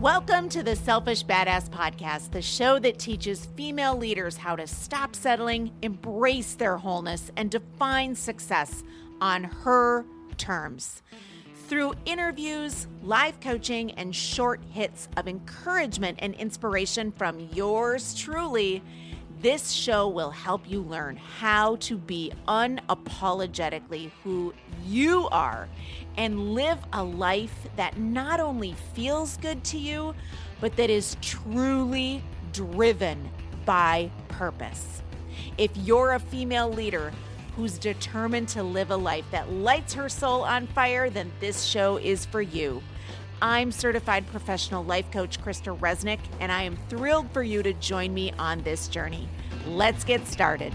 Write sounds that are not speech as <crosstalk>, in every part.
Welcome to the Selfish Badass Podcast, the show that teaches female leaders how to stop settling, embrace their wholeness, and define success on her terms. Through interviews, live coaching, and short hits of encouragement and inspiration from yours truly, this show will help you learn how to be unapologetically who you are and live a life that not only feels good to you, but that is truly driven by purpose. If you're a female leader who's determined to live a life that lights her soul on fire, then this show is for you. I'm certified professional life coach Krista Resnick, and I am thrilled for you to join me on this journey. Let's get started.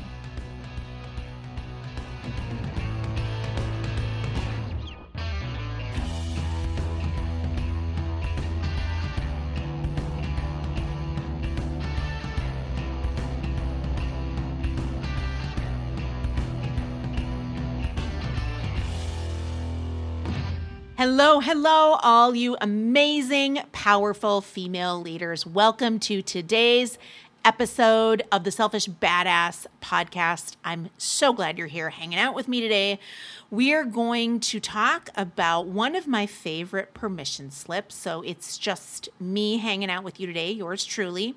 Hello, hello, all you amazing, powerful female leaders. Welcome to today's episode of the Selfish Badass podcast. I'm so glad you're here hanging out with me today. We are going to talk about one of my favorite permission slips. So it's just me hanging out with you today, yours truly.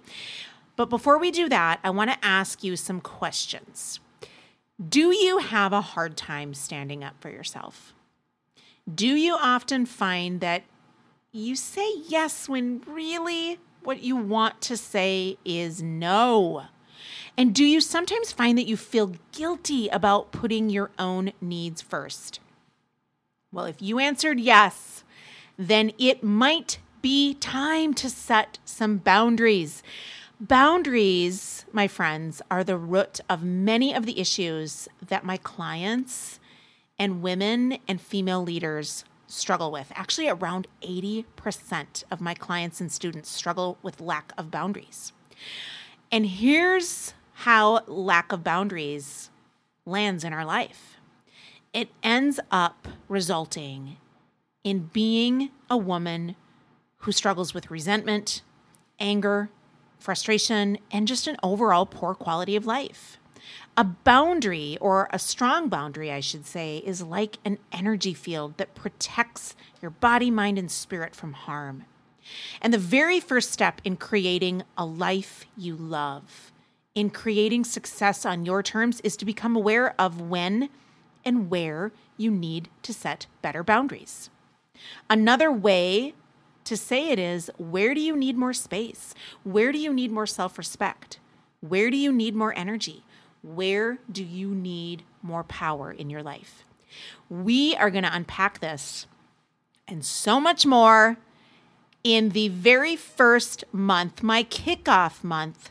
But before we do that, I want to ask you some questions. Do you have a hard time standing up for yourself? Do you often find that you say yes when really what you want to say is no? And do you sometimes find that you feel guilty about putting your own needs first? Well, if you answered yes, then it might be time to set some boundaries. Boundaries, my friends, are the root of many of the issues that my clients and women and female leaders struggle with. Actually, around 80% of my clients and students struggle with lack of boundaries. And here's how lack of boundaries lands in our life it ends up resulting in being a woman who struggles with resentment, anger, frustration, and just an overall poor quality of life. A boundary, or a strong boundary, I should say, is like an energy field that protects your body, mind, and spirit from harm. And the very first step in creating a life you love, in creating success on your terms, is to become aware of when and where you need to set better boundaries. Another way to say it is where do you need more space? Where do you need more self respect? Where do you need more energy? Where do you need more power in your life? We are going to unpack this and so much more in the very first month, my kickoff month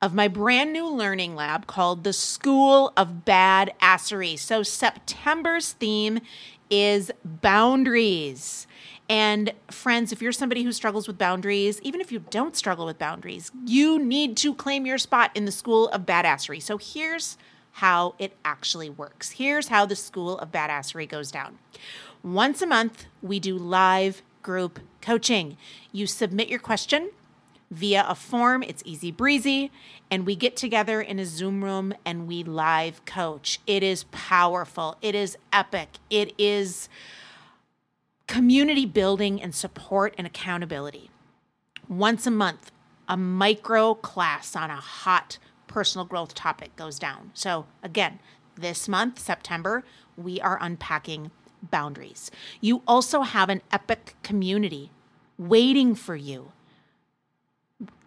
of my brand new learning lab called the School of Bad Assery. So, September's theme is boundaries. And friends, if you're somebody who struggles with boundaries, even if you don't struggle with boundaries, you need to claim your spot in the school of badassery. So here's how it actually works. Here's how the school of badassery goes down. Once a month, we do live group coaching. You submit your question via a form, it's easy breezy, and we get together in a Zoom room and we live coach. It is powerful, it is epic, it is community building and support and accountability. Once a month, a micro class on a hot personal growth topic goes down. So, again, this month, September, we are unpacking boundaries. You also have an epic community waiting for you.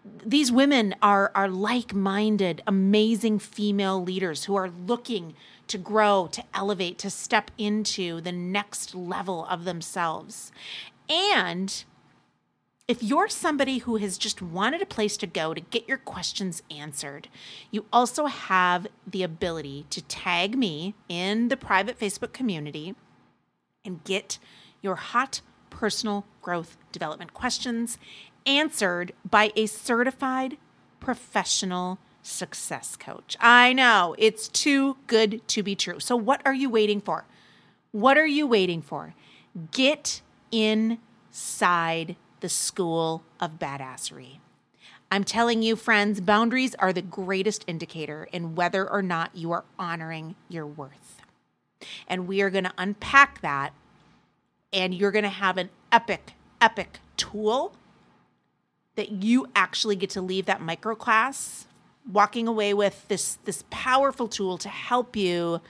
These women are, are like minded, amazing female leaders who are looking to grow, to elevate, to step into the next level of themselves. And if you're somebody who has just wanted a place to go to get your questions answered, you also have the ability to tag me in the private Facebook community and get your hot personal growth development questions answered by a certified professional success coach. I know it's too good to be true. So, what are you waiting for? What are you waiting for? Get inside the School of Badassery. I'm telling you, friends, boundaries are the greatest indicator in whether or not you are honoring your worth. And we are going to unpack that, and you're going to have an epic, epic tool that you actually get to leave that micro class walking away with this this powerful tool to help you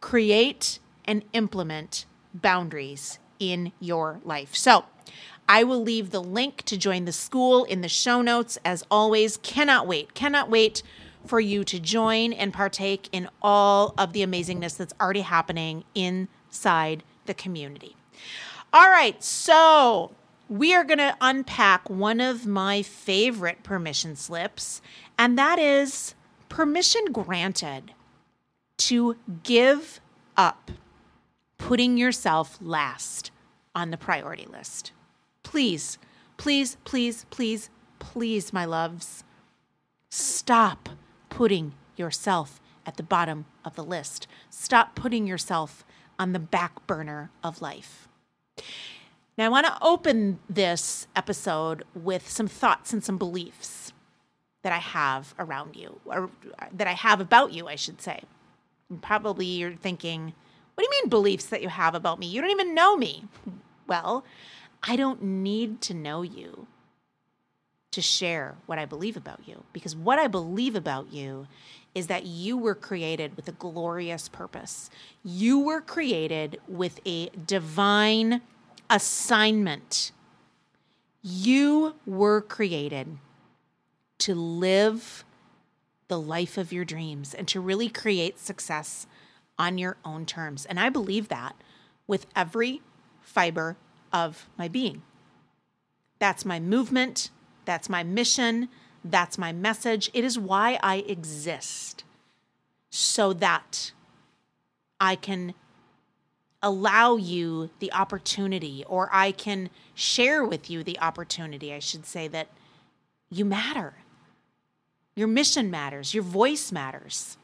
create and implement boundaries in your life. So, I will leave the link to join the school in the show notes as always. Cannot wait. Cannot wait for you to join and partake in all of the amazingness that's already happening inside the community. All right, so we are going to unpack one of my favorite permission slips, and that is permission granted to give up putting yourself last on the priority list. Please, please, please, please, please, my loves, stop putting yourself at the bottom of the list. Stop putting yourself on the back burner of life. Now, I want to open this episode with some thoughts and some beliefs that I have around you, or that I have about you, I should say. And probably you're thinking, what do you mean beliefs that you have about me? You don't even know me. <laughs> Well, I don't need to know you to share what I believe about you because what I believe about you is that you were created with a glorious purpose. You were created with a divine assignment. You were created to live the life of your dreams and to really create success on your own terms. And I believe that with every fiber of my being. That's my movement. That's my mission. That's my message. It is why I exist so that I can allow you the opportunity, or I can share with you the opportunity, I should say, that you matter. Your mission matters. Your voice matters.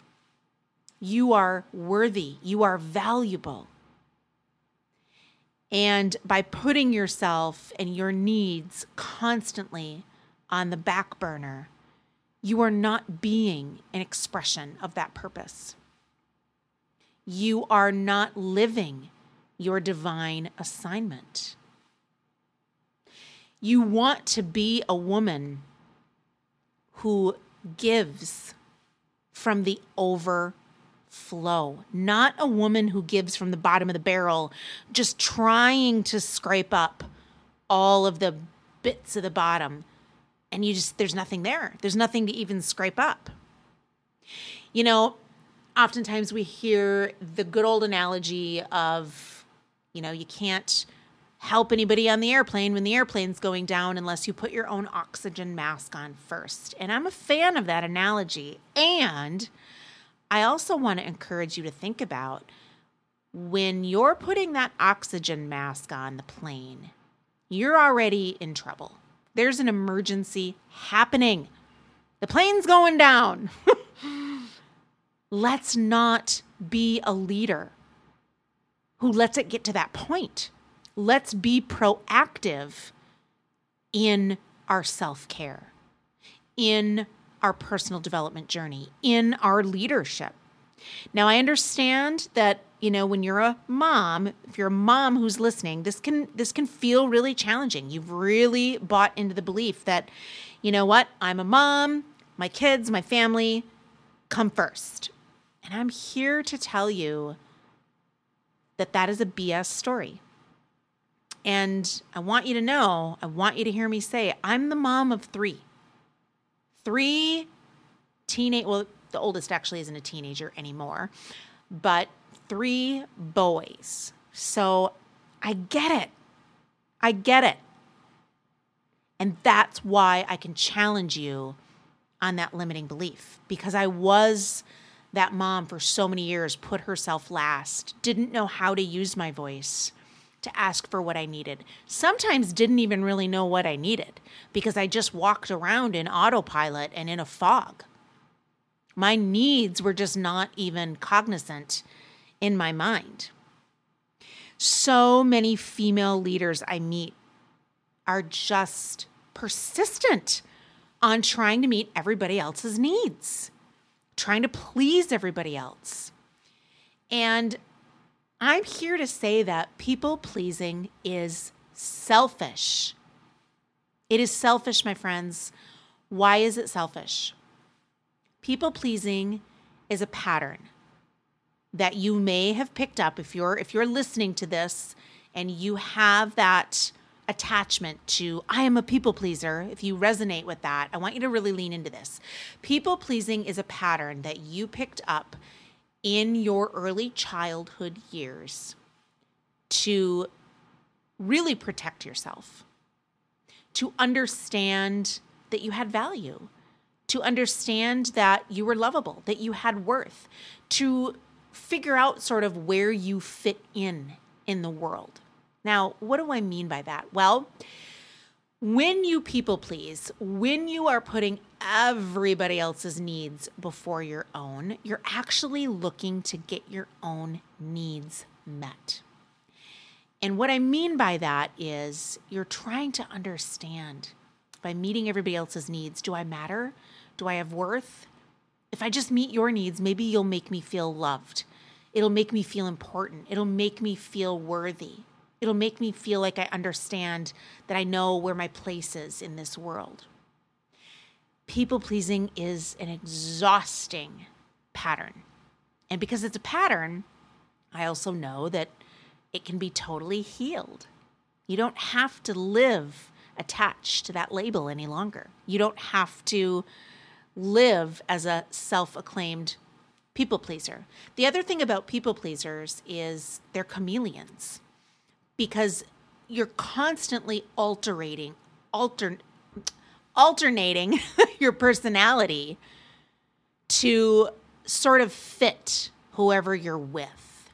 You are worthy. You are valuable. And by putting yourself and your needs constantly on the back burner, you are not being an expression of that purpose you are not living your divine assignment. You want to be a woman who gives from the overflow, not a woman who gives from the bottom of the barrel, just trying to scrape up all of the bits of the bottom. And you just, there's nothing there. There's nothing to even scrape up. You know, oftentimes we hear the good old analogy of, you know, you can't help anybody on the airplane when the airplane's going down unless you put your own oxygen mask on first. And I'm a fan of that analogy. And I also want to encourage you to think about when you're putting that oxygen mask on the plane, you're already in trouble. There's an emergency happening. The plane's going down. <laughs> let's not be a leader who lets it get to that point. Let's be proactive in our self care, in our personal development journey, in our leadership. Now, I understand that you know when you're a mom, if you're a mom who's listening, this can this can feel really challenging. You've really bought into the belief that, you know what, I'm a mom, my kids, my family come first. And I'm here to tell you that that is a BS story. And I want you to know, I want you to hear me say, I'm the mom of three. Three teenage, well, the oldest actually isn't a teenager anymore, but three boys. So I get it. I get it. And that's why I can challenge you on that limiting belief because I was that mom for so many years put herself last, didn't know how to use my voice to ask for what I needed. Sometimes didn't even really know what I needed because I just walked around in autopilot and in a fog. My needs were just not even cognizant in my mind. So many female leaders I meet are just persistent on trying to meet everybody else's needs, trying to please everybody else. And I'm here to say that people pleasing is selfish. It is selfish, my friends. Why is it selfish? People pleasing is a pattern that you may have picked up if you're if you're listening to this and you have that attachment to I am a people pleaser, if you resonate with that, I want you to really lean into this. People pleasing is a pattern that you picked up in your early childhood years to really protect yourself, to understand that you had value, to understand that you were lovable, that you had worth, to figure out sort of where you fit in in the world. Now, what do I mean by that? Well, when you people please, when you are putting everybody else's needs before your own, you're actually looking to get your own needs met. And what I mean by that is you're trying to understand by meeting everybody else's needs do I matter? Do I have worth? If I just meet your needs, maybe you'll make me feel loved. It'll make me feel important. It'll make me feel worthy. It'll make me feel like I understand that I know where my place is in this world. People pleasing is an exhausting pattern. And because it's a pattern, I also know that it can be totally healed. You don't have to live attached to that label any longer. You don't have to live as a self acclaimed people pleaser. The other thing about people pleasers is they're chameleons because you're constantly altering, alter, alternating <laughs> your personality to sort of fit whoever you're with.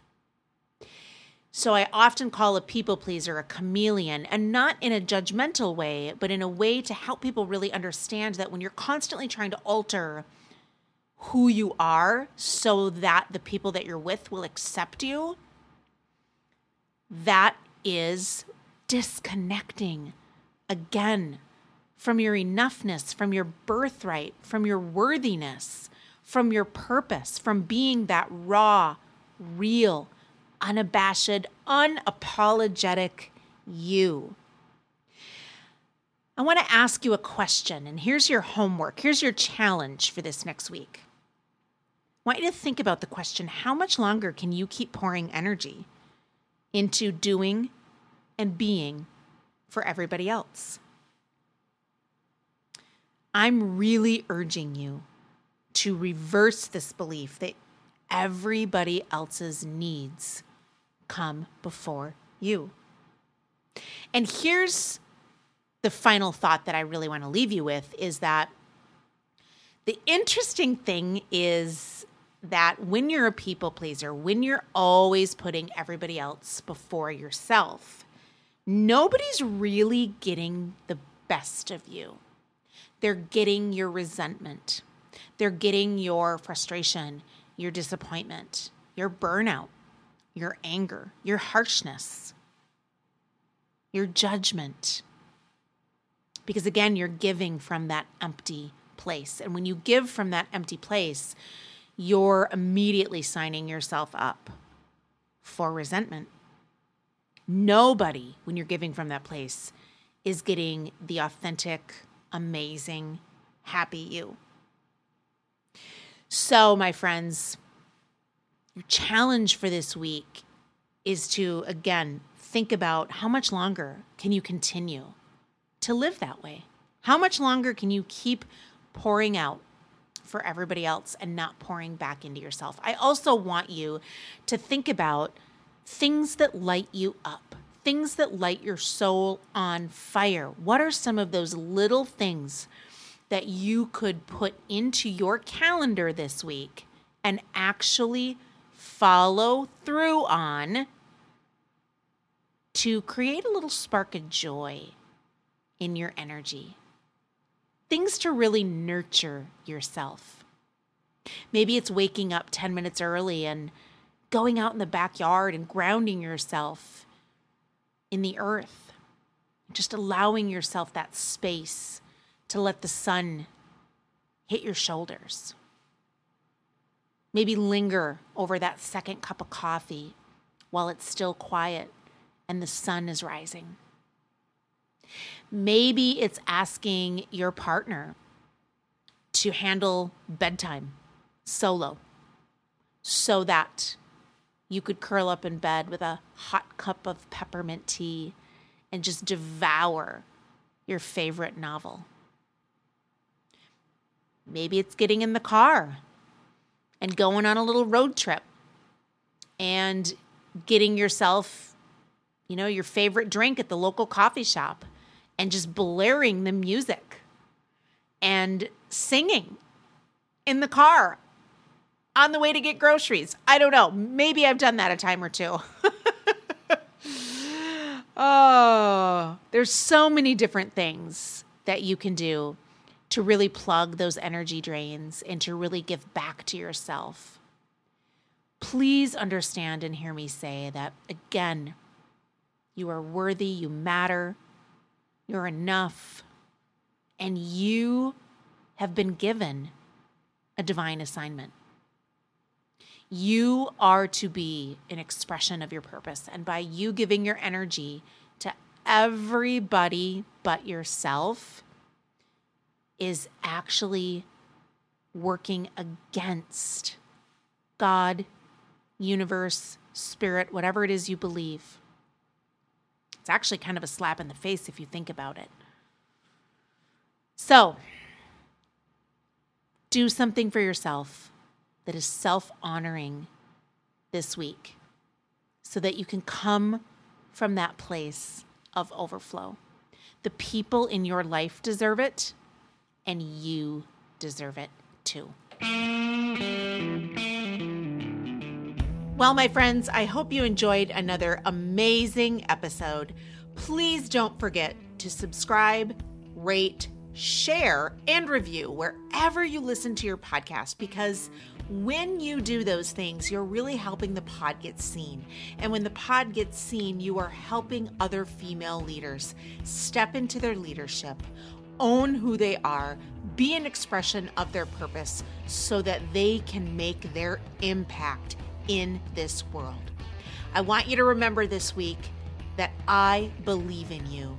So I often call a people pleaser a chameleon, and not in a judgmental way, but in a way to help people really understand that when you're constantly trying to alter who you are so that the people that you're with will accept you, that is disconnecting again from your enoughness, from your birthright, from your worthiness, from your purpose, from being that raw, real, unabashed, unapologetic you. I want to ask you a question, and here's your homework. Here's your challenge for this next week. I want you to think about the question how much longer can you keep pouring energy into doing and being for everybody else. I'm really urging you to reverse this belief that everybody else's needs come before you. And here's the final thought that I really want to leave you with is that the interesting thing is that when you're a people pleaser, when you're always putting everybody else before yourself, nobody's really getting the best of you. They're getting your resentment, they're getting your frustration, your disappointment, your burnout, your anger, your harshness, your judgment. Because again, you're giving from that empty place. And when you give from that empty place, you're immediately signing yourself up for resentment. Nobody, when you're giving from that place, is getting the authentic, amazing, happy you. So, my friends, your challenge for this week is to, again, think about how much longer can you continue to live that way? How much longer can you keep pouring out for everybody else and not pouring back into yourself. I also want you to think about things that light you up, things that light your soul on fire. What are some of those little things that you could put into your calendar this week and actually follow through on to create a little spark of joy in your energy? Things to really nurture yourself. Maybe it's waking up 10 minutes early and going out in the backyard and grounding yourself in the earth. just allowing yourself that space to let the sun hit your shoulders. Maybe linger over that second cup of coffee while it's still quiet and the sun is rising. Maybe it's asking your partner to handle bedtime solo so that you could curl up in bed with a hot cup of peppermint tea and just devour your favorite novel. Maybe it's getting in the car and going on a little road trip and getting yourself, you know, your favorite drink at the local coffee shop and just blaring the music and singing in the car on the way to get groceries. I don't know. Maybe I've done that a time or two. <laughs> oh, there's so many different things that you can do to really plug those energy drains and to really give back to yourself. Please understand and hear me say that again, you are worthy, you matter, you're enough, and you have been given a divine assignment. You are to be an expression of your purpose. And by you giving your energy to everybody but yourself, is actually working against God, universe, spirit, whatever it is you believe. It's actually kind of a slap in the face if you think about it. So, do something for yourself that is self honoring this week so that you can come from that place of overflow. The people in your life deserve it, and you deserve it too. Well, my friends, I hope you enjoyed another amazing episode. Please don't forget to subscribe, rate, share, and review wherever you listen to your podcast because when you do those things, you're really helping the pod get seen. And when the pod gets seen, you are helping other female leaders step into their leadership, own who they are, be an expression of their purpose so that they can make their impact in this world. I want you to remember this week that I believe in you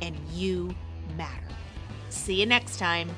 and you matter. See you next time.